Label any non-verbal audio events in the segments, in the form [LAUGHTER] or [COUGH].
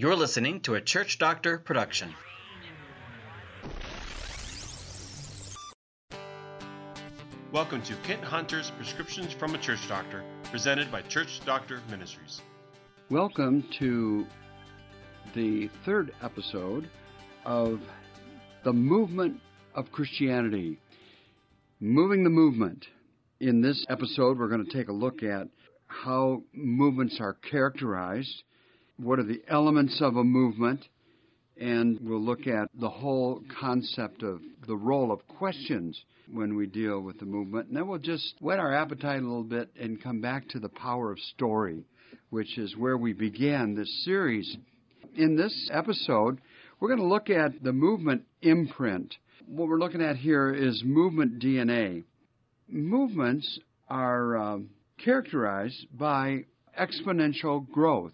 You're listening to a Church Doctor production. Welcome to Kent Hunter's Prescriptions from a Church Doctor, presented by Church Doctor Ministries. Welcome to the third episode of the movement of Christianity. Moving the movement. In this episode, we're going to take a look at how movements are characterized, what are the elements of a movement, and we'll look at the whole concept of the role of questions when we deal with the movement. And then we'll just whet our appetite a little bit and come back to the power of story, which is where we began this series. In this episode, we're going to look at the movement imprint. What we're looking at here is movement DNA. Movements are um, characterized by exponential growth.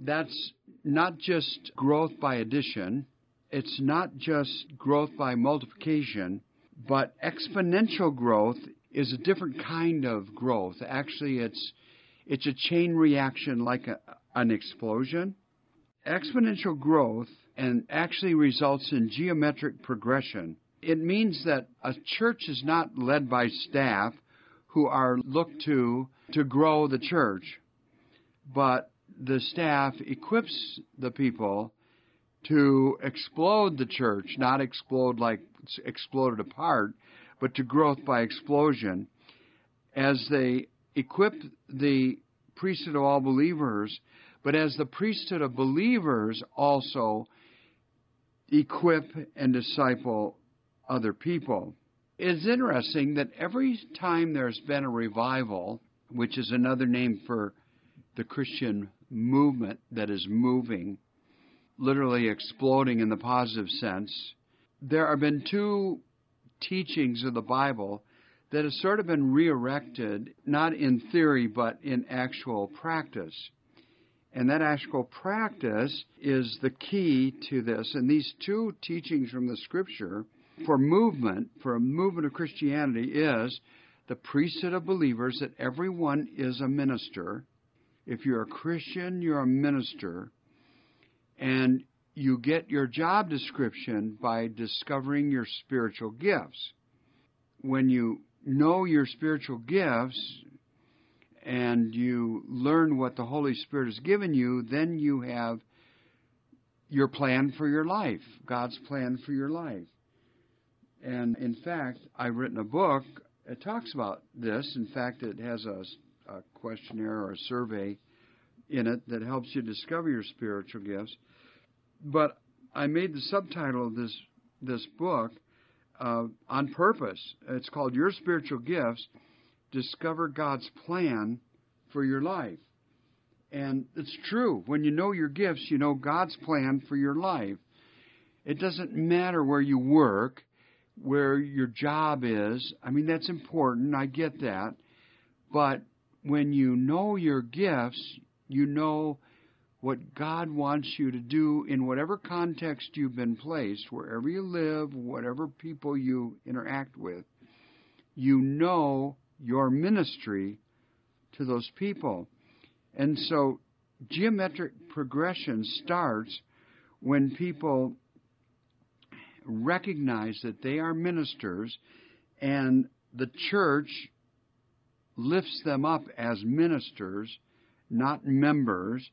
That's not just growth by addition, it's not just growth by multiplication, but exponential growth is a different kind of growth. Actually, it's it's a chain reaction like a, an explosion. Exponential growth and actually results in geometric progression. It means that a church is not led by staff who are looked to to grow the church, but the staff equips the people to explode the church, not explode like exploded apart, but to growth by explosion, as they equip the priesthood of all believers, but as the priesthood of believers also equip and disciple other people. It's interesting that every time there's been a revival, which is another name for the Christian movement that is moving, literally exploding in the positive sense, there have been two teachings of the Bible that have sort of been re erected, not in theory, but in actual practice. And that actual practice is the key to this. And these two teachings from the Scripture for movement, for a movement of Christianity, is the priesthood of believers, that everyone is a minister. If you're a Christian, you're a minister. And you get your job description by discovering your spiritual gifts. When you know your spiritual gifts and you learn what the Holy Spirit has given you, then you have your plan for your life, God's plan for your life. And in fact, I've written a book. It talks about this. In fact, it has a, a questionnaire or a survey in it that helps you discover your spiritual gifts. But I made the subtitle of this this book uh, on purpose. It's called Your Spiritual Gifts: Discover God's Plan for Your Life. And it's true. When you know your gifts, you know God's plan for your life. It doesn't matter where you work where your job is. I mean, that's important. I get that. But when you know your gifts, you know what God wants you to do in whatever context you've been placed, wherever you live, whatever people you interact with. You know your ministry to those people. And so geometric progression starts when people recognize that they are ministers and the church lifts them up as ministers, not members,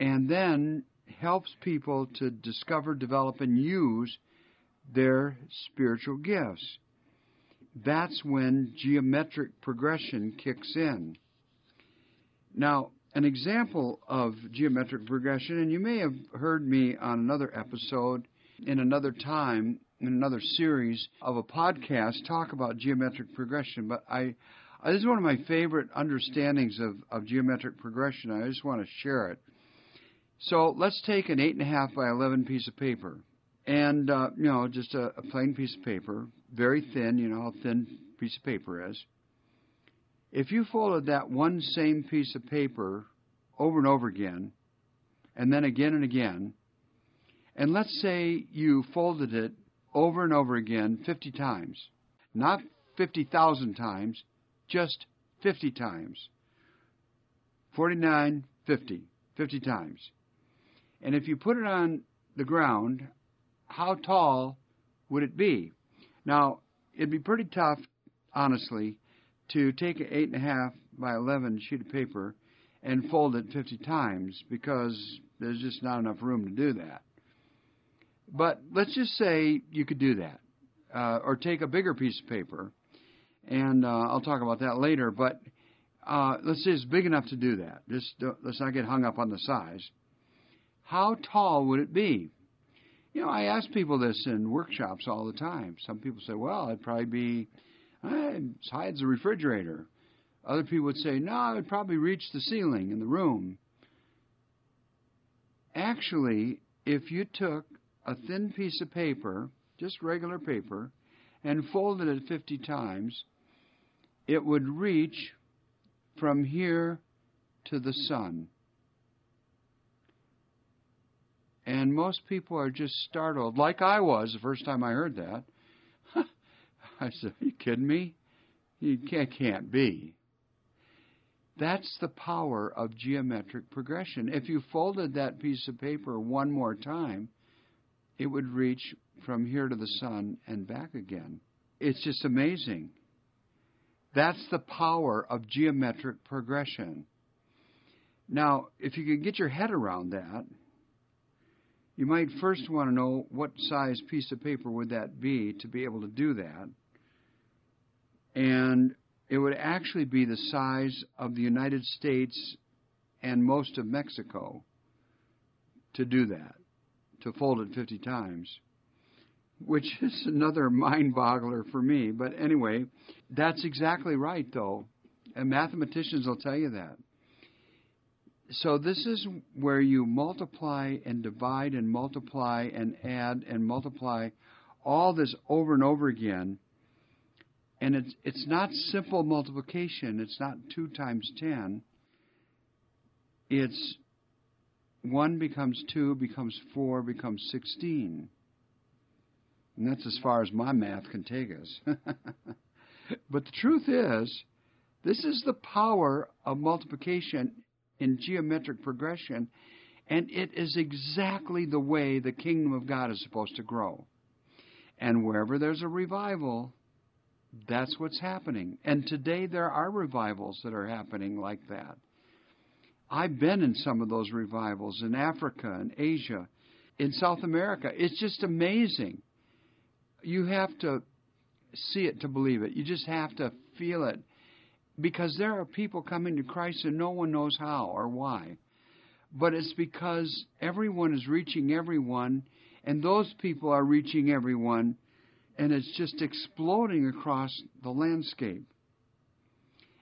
and then helps people to discover, develop, and use their spiritual gifts. That's when geometric progression kicks in. Now, an example of geometric progression, and you may have heard me on another episode in another time, in another series of a podcast, talk about geometric progression, but I, this is one of my favorite understandings of, of geometric progression. I just want to share it. So let's take an 8.5 by 11 piece of paper, and, uh, you know, just a, a plain piece of paper, very thin, you know how thin piece of paper is. If you folded that one same piece of paper over and over again, and then again and again, and let's say you folded it over and over again 50 times, not 50,000 times, just 50 times. 49, 50. 50 times. And if you put it on the ground, how tall would it be? Now, it'd be pretty tough, honestly, to take an 8.5 by 11 sheet of paper and fold it 50 times because there's just not enough room to do that. But let's just say you could do that. Uh, or take a bigger piece of paper, and uh, I'll talk about that later. But uh, let's say it's big enough to do that. Just let's not get hung up on the size. How tall would it be? You know, I ask people this in workshops all the time. Some people say, "Well, it'd probably be eh, as high as a refrigerator." Other people would say, "No, it'd probably reach the ceiling in the room." Actually, if you took a thin piece of paper just regular paper, and folded it 50 times, it would reach from here to the sun. And most people are just startled, like I was the first time I heard that. [LAUGHS] I said, Are you kidding me? You can't, can't be. That's the power of geometric progression. If you folded that piece of paper one more time, it would reach from here to the sun and back again. It's just amazing. That's the power of geometric progression. Now, if you can get your head around that, you might first want to know what size piece of paper would that be to be able to do that. And it would actually be the size of the United States and most of Mexico to do that, to fold it 50 times which [LAUGHS] is another mind boggler for me. But anyway, that's exactly right, though. And mathematicians will tell you that. So this is where you multiply and divide and multiply and add and multiply all this over and over again. And it's it's not simple multiplication. It's not two times ten. It's one becomes two, becomes four, becomes sixteen. And that's as far as my math can take us. [LAUGHS] but the truth is, this is the power of multiplication in geometric progression, and it is exactly the way the kingdom of God is supposed to grow. And wherever there's a revival, that's what's happening. And today there are revivals that are happening like that. I've been in some of those revivals in Africa and Asia, in South America. It's just amazing you have to see it to believe it. You just have to feel it. Because there are people coming to Christ and no one knows how or why. But it's because everyone is reaching everyone, and those people are reaching everyone, and it's just exploding across the landscape.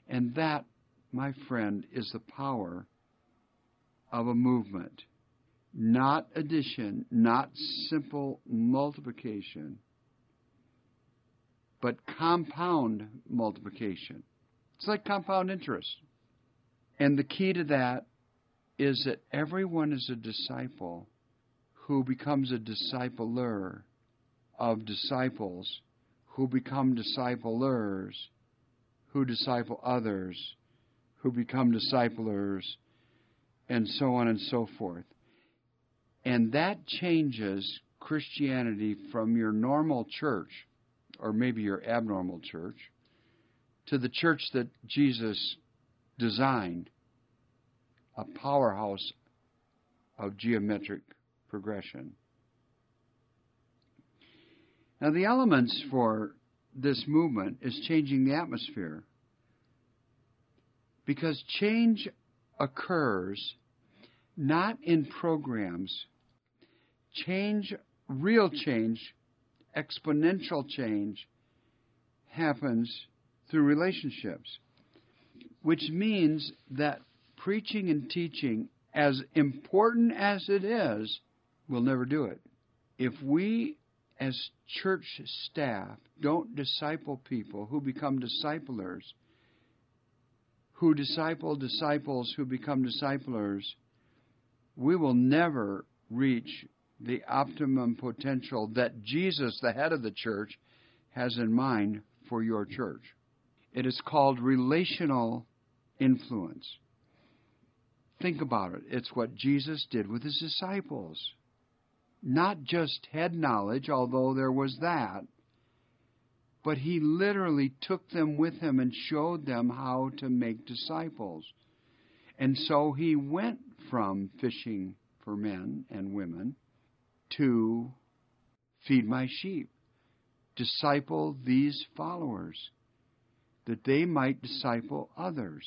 And that, my friend, is the power of a movement. Not addition, not simple multiplication but compound multiplication. It's like compound interest. And the key to that is that everyone is a disciple who becomes a discipler of disciples who become disciplers who disciple others who become disciplers and so on and so forth. And that changes Christianity from your normal church or maybe your abnormal church, to the church that Jesus designed, a powerhouse of geometric progression. Now, the elements for this movement is changing the atmosphere. Because change occurs not in programs, change, real change, exponential change happens through relationships, which means that preaching and teaching, as important as it is, will never do it. If we, as church staff, don't disciple people who become disciplers, who disciple disciples who become disciplers, we will never reach the optimum potential that Jesus, the head of the church, has in mind for your church. It is called relational influence. think about it. It's what Jesus did with his disciples. Not just head knowledge, although there was that, but he literally took them with him and showed them how to make disciples. And so he went from fishing for men and women to feed my sheep, disciple these followers, that they might disciple others.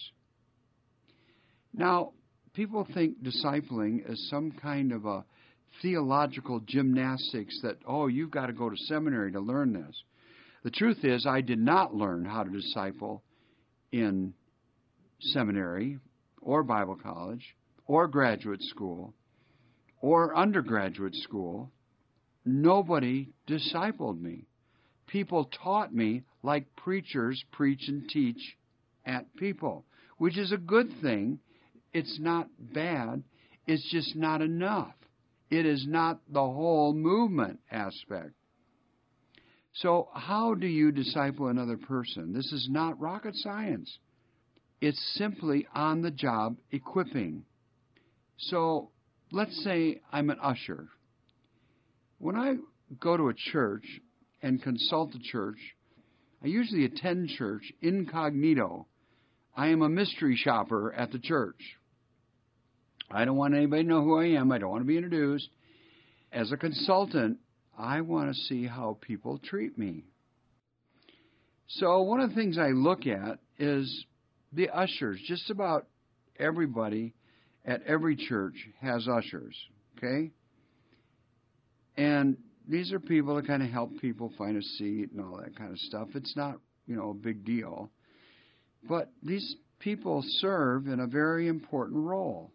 Now, people think discipling is some kind of a theological gymnastics that, oh, you've got to go to seminary to learn this. The truth is, I did not learn how to disciple in seminary or Bible college or graduate school or undergraduate school. Nobody discipled me. People taught me like preachers preach and teach at people, which is a good thing. It's not bad. It's just not enough. It is not the whole movement aspect. So, how do you disciple another person? This is not rocket science. It's simply on the job equipping. So, let's say I'm an usher. When I go to a church and consult a church, I usually attend church incognito. I am a mystery shopper at the church. I don't want anybody to know who I am. I don't want to be introduced. As a consultant, I want to see how people treat me. So, one of the things I look at is the ushers. Just about everybody at every church has ushers, okay? And these are people that kind of help people find a seat and all that kind of stuff. It's not, you know, a big deal. But these people serve in a very important role.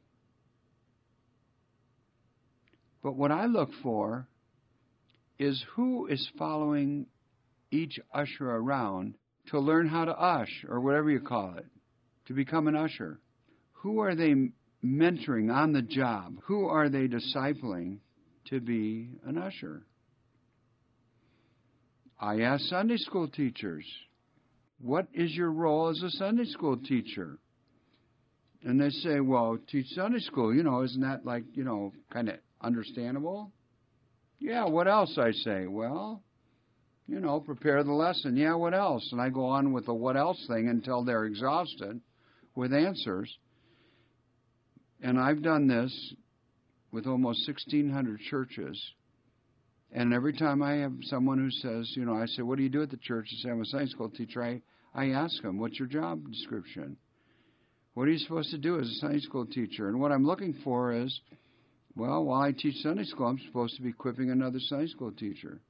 But what I look for is who is following each usher around to learn how to ush, or whatever you call it, to become an usher. Who are they mentoring on the job? Who are they discipling to be an usher? I ask Sunday school teachers, what is your role as a Sunday school teacher? And they say, well, teach Sunday school, you know, isn't that like, you know, kind of understandable? Yeah, what else? I say, well, you know, prepare the lesson. Yeah, what else? And I go on with the what else thing until they're exhausted with answers. And I've done this with almost 1,600 churches. And every time I have someone who says, you know, I say, what do you do at the church? They say, I'm a Sunday school teacher. I, I ask them, what's your job description? What are you supposed to do as a Sunday school teacher? And what I'm looking for is, well, while I teach Sunday school, I'm supposed to be equipping another Sunday school teacher.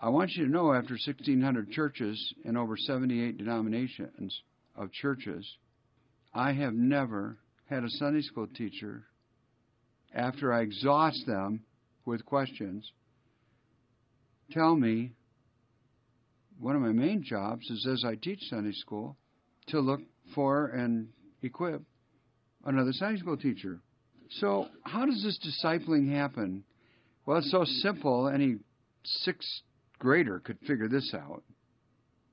I want you to know after 1,600 churches and over 78 denominations of churches, I have never had a Sunday school teacher, after I exhaust them with questions, tell me one of my main jobs is as I teach Sunday school to look for and equip another Sunday school teacher. So, how does this discipling happen? Well, it's so simple. Any sixth grader could figure this out.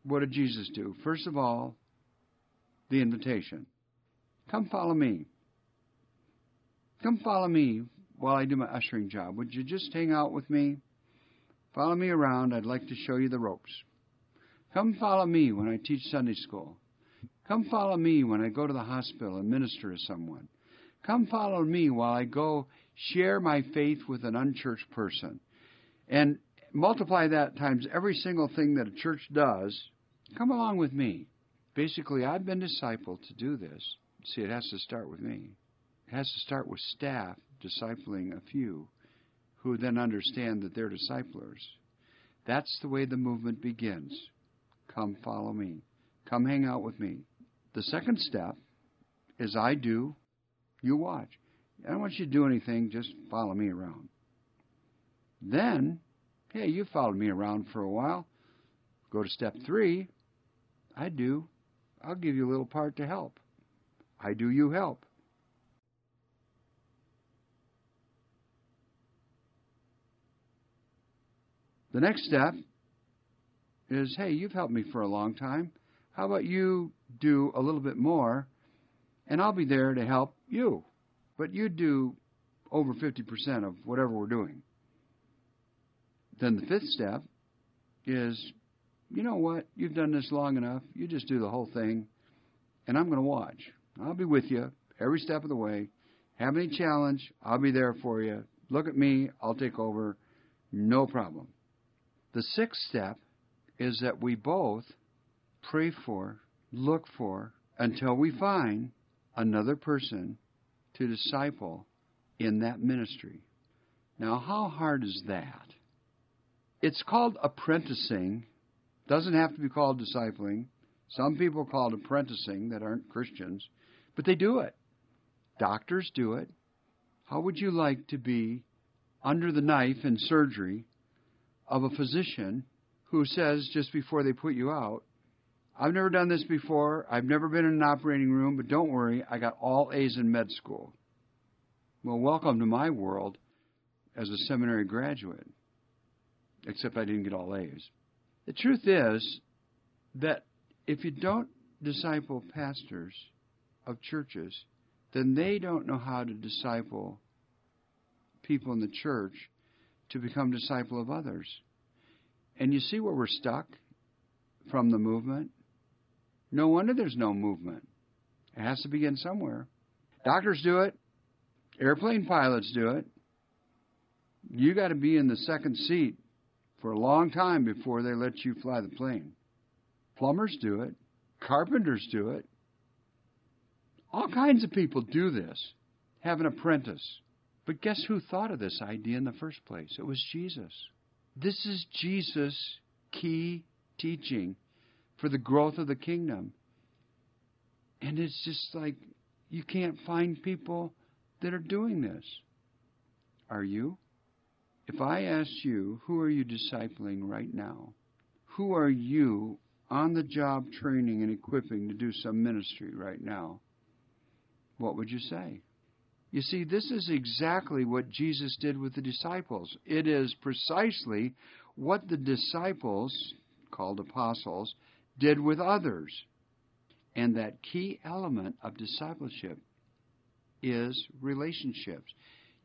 What did Jesus do? First of all, the invitation. Come follow me. Come follow me while I do my ushering job. Would you just hang out with me? Follow me around. I'd like to show you the ropes. Come follow me when I teach Sunday school. Come follow me when I go to the hospital and minister to someone. Come follow me while I go share my faith with an unchurched person. And multiply that times every single thing that a church does. Come along with me. Basically, I've been discipled to do this. See, it has to start with me. It has to start with staff discipling a few who then understand that they're disciplers. That's the way the movement begins. Come follow me. Come hang out with me. The second step is I do, you watch. I don't want you to do anything, just follow me around. Then, hey, you followed me around for a while. Go to step three. I do. I'll give you a little part to help. I do, you help. The next step is hey, you've helped me for a long time. How about you do a little bit more, and I'll be there to help you. but you do over 50% of whatever we're doing. Then the fifth step is you know what? You've done this long enough. You just do the whole thing, and I'm going to watch. I'll be with you every step of the way. Have any challenge, I'll be there for you. Look at me, I'll take over. No problem. The sixth step is that we both pray for, look for, until we find another person to disciple in that ministry. Now, how hard is that? It's called apprenticing. Doesn't have to be called discipling. Some people call it apprenticing that aren't Christians, but they do it. Doctors do it. How would you like to be under the knife in surgery of a physician who says just before they put you out, I've never done this before. I've never been in an operating room, but don't worry, I got all A's in med school. Well, welcome to my world as a seminary graduate, except I didn't get all A's. The truth is that if you don't disciple pastors of churches, then they don't know how to disciple people in the church to become disciple of others. And you see where we're stuck from the movement? No wonder there's no movement. It has to begin somewhere. Doctors do it. Airplane pilots do it. You got to be in the second seat for a long time before they let you fly the plane. Plumbers do it. Carpenters do it. All kinds of people do this. Have an apprentice. But guess who thought of this idea in the first place? It was Jesus. This is Jesus' key teaching for the growth of the kingdom. And it's just like you can't find people that are doing this. Are you? If I asked you, who are you discipling right now? Who are you on the job training and equipping to do some ministry right now? What would you say? You see, this is exactly what Jesus did with the disciples. It is precisely what the disciples, called apostles, did with others. And that key element of discipleship is relationships.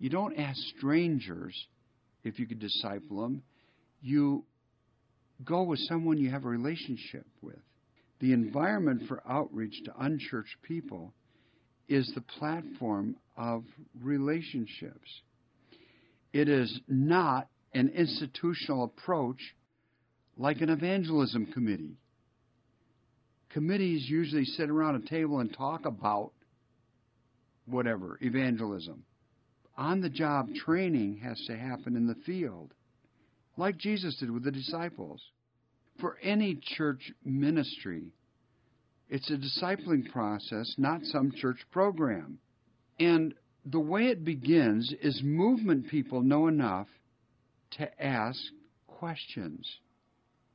You don't ask strangers if you could disciple them. You go with someone you have a relationship with. The environment for outreach to unchurched people is the platform of relationships. It is not an institutional approach like an evangelism committee. Committees usually sit around a table and talk about whatever, evangelism. On the job training has to happen in the field, like Jesus did with the disciples. For any church ministry, it's a discipling process, not some church program. And the way it begins is movement people know enough to ask questions,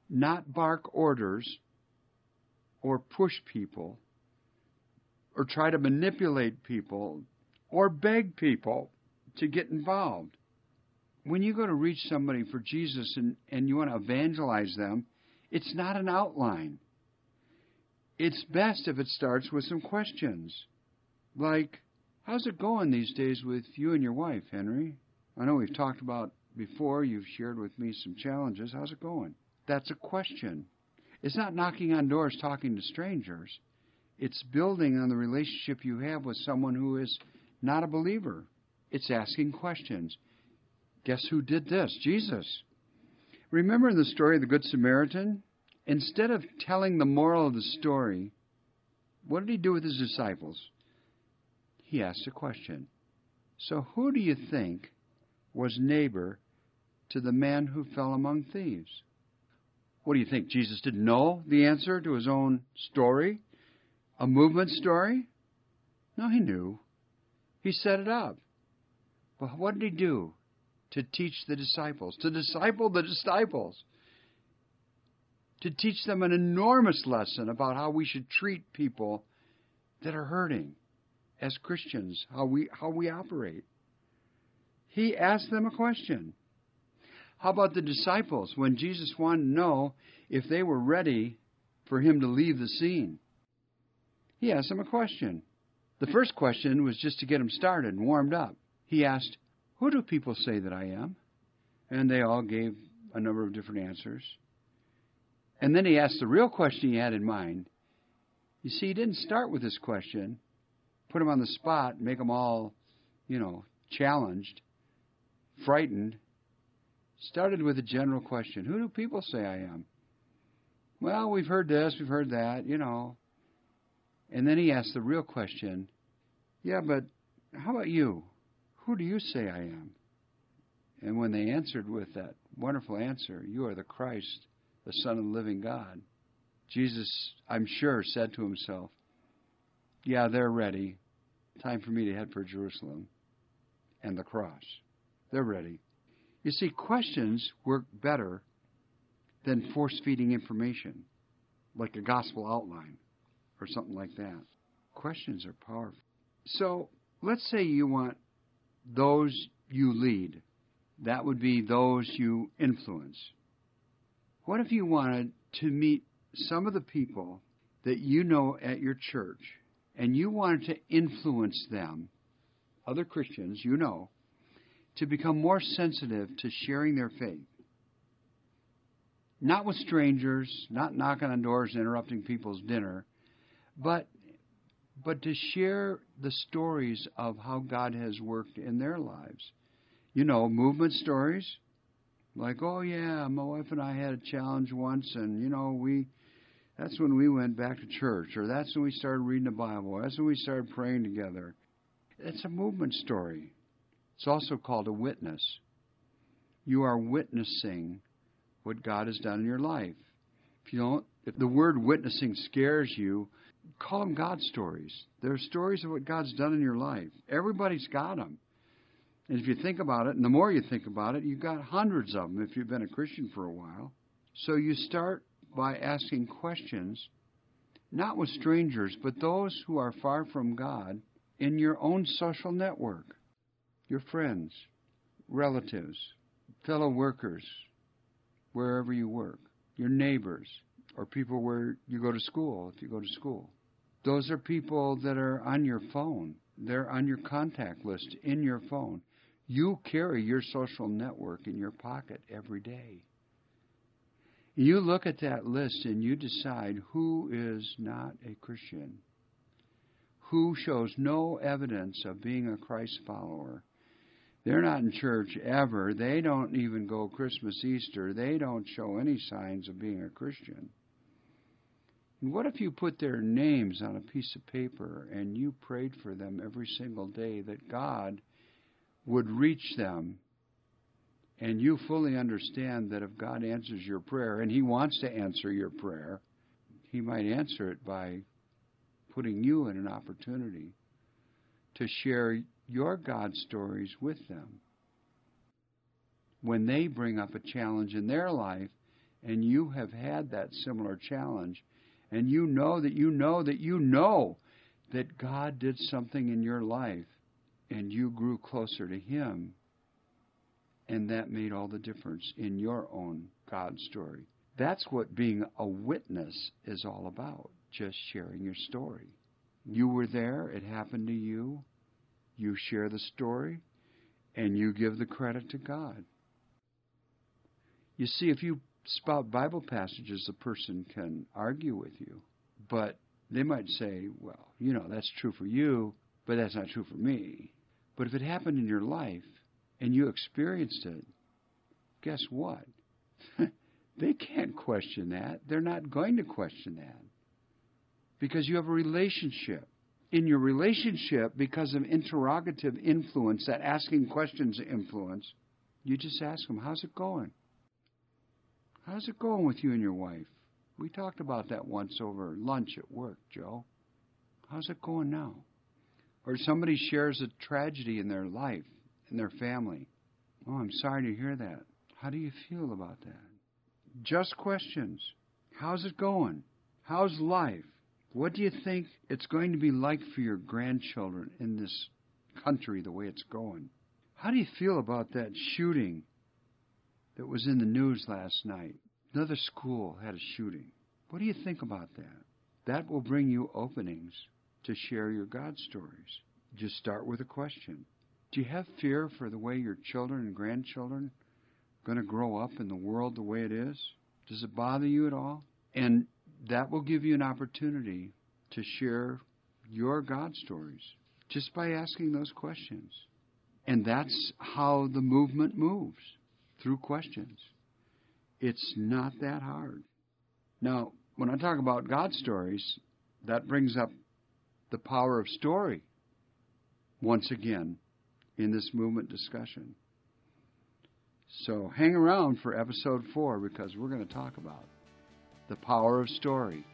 not bark orders or push people or try to manipulate people or beg people to get involved. When you go to reach somebody for Jesus and, and you want to evangelize them, it's not an outline. It's best if it starts with some questions. Like, how's it going these days with you and your wife, Henry? I know we've talked about before, you've shared with me some challenges. How's it going? That's a question. It's not knocking on doors talking to strangers. It's building on the relationship you have with someone who is not a believer. It's asking questions. Guess who did this? Jesus. Remember the story of the Good Samaritan? Instead of telling the moral of the story, what did he do with his disciples? He asked a question. So, who do you think was neighbor to the man who fell among thieves? What do you think? Jesus didn't know the answer to his own story? A movement story? No, he knew. He set it up. But what did he do to teach the disciples? To disciple the disciples to teach them an enormous lesson about how we should treat people that are hurting as Christians, how we, how we operate. He asked them a question. How about the disciples when Jesus wanted to know if they were ready for him to leave the scene? He asked them a question The first question was just to get them started and warmed up. He asked, Who do people say that I am? And they all gave a number of different answers. And then he asked the real question he had in mind. You see, he didn't start with this question, put him on the spot, make them all, you know, challenged, frightened. Started with a general question Who do people say I am? Well, we've heard this, we've heard that, you know. And then he asked the real question Yeah, but how about you? Who do you say I am? And when they answered with that wonderful answer, You are the Christ, the Son of the living God, Jesus, I'm sure, said to himself, Yeah, they're ready. Time for me to head for Jerusalem and the cross. They're ready. You see, questions work better than force feeding information, like a gospel outline or something like that. Questions are powerful. So let's say you want those you lead, that would be those you influence. What if you wanted to meet some of the people that you know at your church and you wanted to influence them, other Christians you know, to become more sensitive to sharing their faith? Not with strangers, not knocking on doors and interrupting people's dinner, but but to share the stories of how God has worked in their lives. You know, movement stories. Like, oh yeah, my wife and I had a challenge once and you know, we that's when we went back to church or that's when we started reading the Bible. That's when we started praying together. It's a movement story. It's also called a witness. You are witnessing what God has done in your life. If you don't if the word witnessing scares you, call them God stories. They're stories of what God's done in your life. Everybody's got them. And if you think about it, and the more you think about it, you've got hundreds of them if you've been a Christian for a while. So you start by asking questions, not with strangers, but those who are far from God in your own social network your friends, relatives, fellow workers, wherever you work, your neighbors, or people where you go to school, if you go to school. Those are people that are on your phone. They're on your contact list in your phone. You carry your social network in your pocket every day. You look at that list and you decide who is not a Christian, who shows no evidence of being a Christ follower. They're not in church ever. They don't even go Christmas, Easter. They don't show any signs of being a Christian. And what if you put their names on a piece of paper and you prayed for them every single day that God would reach them? And you fully understand that if God answers your prayer, and He wants to answer your prayer, He might answer it by putting you in an opportunity to share your God stories with them. When they bring up a challenge in their life, and you have had that similar challenge, and you know that you know that you know that God did something in your life and you grew closer to Him, and that made all the difference in your own God story. That's what being a witness is all about, just sharing your story. You were there, it happened to you, you share the story, and you give the credit to God. You see, if you spout Bible passages, a person can argue with you. But they might say, well, you know, that's true for you, but that's not true for me. But if it happened in your life and you experienced it, guess what? [LAUGHS] they can't question that. They're not going to question that. Because you have a relationship. In your relationship, because of interrogative influence, that asking questions influence, you just ask them, how's it going? How's it going with you and your wife? We talked about that once over lunch at work, Joe. How's it going now? Or somebody shares a tragedy in their life, in their family. Oh, I'm sorry to hear that. How do you feel about that? Just questions. How's it going? How's life? What do you think it's going to be like for your grandchildren in this country the way it's going? How do you feel about that shooting that was in the news last night. Another school had a shooting. What do you think about that? That will bring you openings to share your God stories. Just start with a question. Do you have fear for the way your children and grandchildren are going to grow up in the world the way it is? Does it bother you at all? And that will give you an opportunity to share your God stories just by asking those questions. And that's how the movement moves through questions. It's not that hard. Now, when I talk about God stories, that brings up the power of story once again in this movement discussion. So hang around for episode four because we're going to talk about the power of story.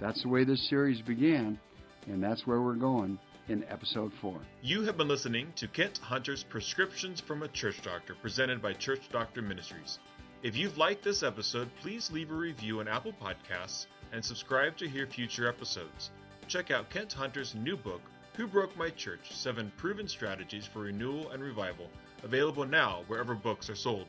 That's the way this series began, and that's where we're going in episode four. You have been listening to Kent Hunter's Prescriptions from a Church Doctor, presented by Church Doctor Ministries. If you've liked this episode, please leave a review on Apple Podcasts and subscribe to hear future episodes. Check out Kent Hunter's new book, Who Broke My Church Seven Proven Strategies for Renewal and Revival, available now wherever books are sold.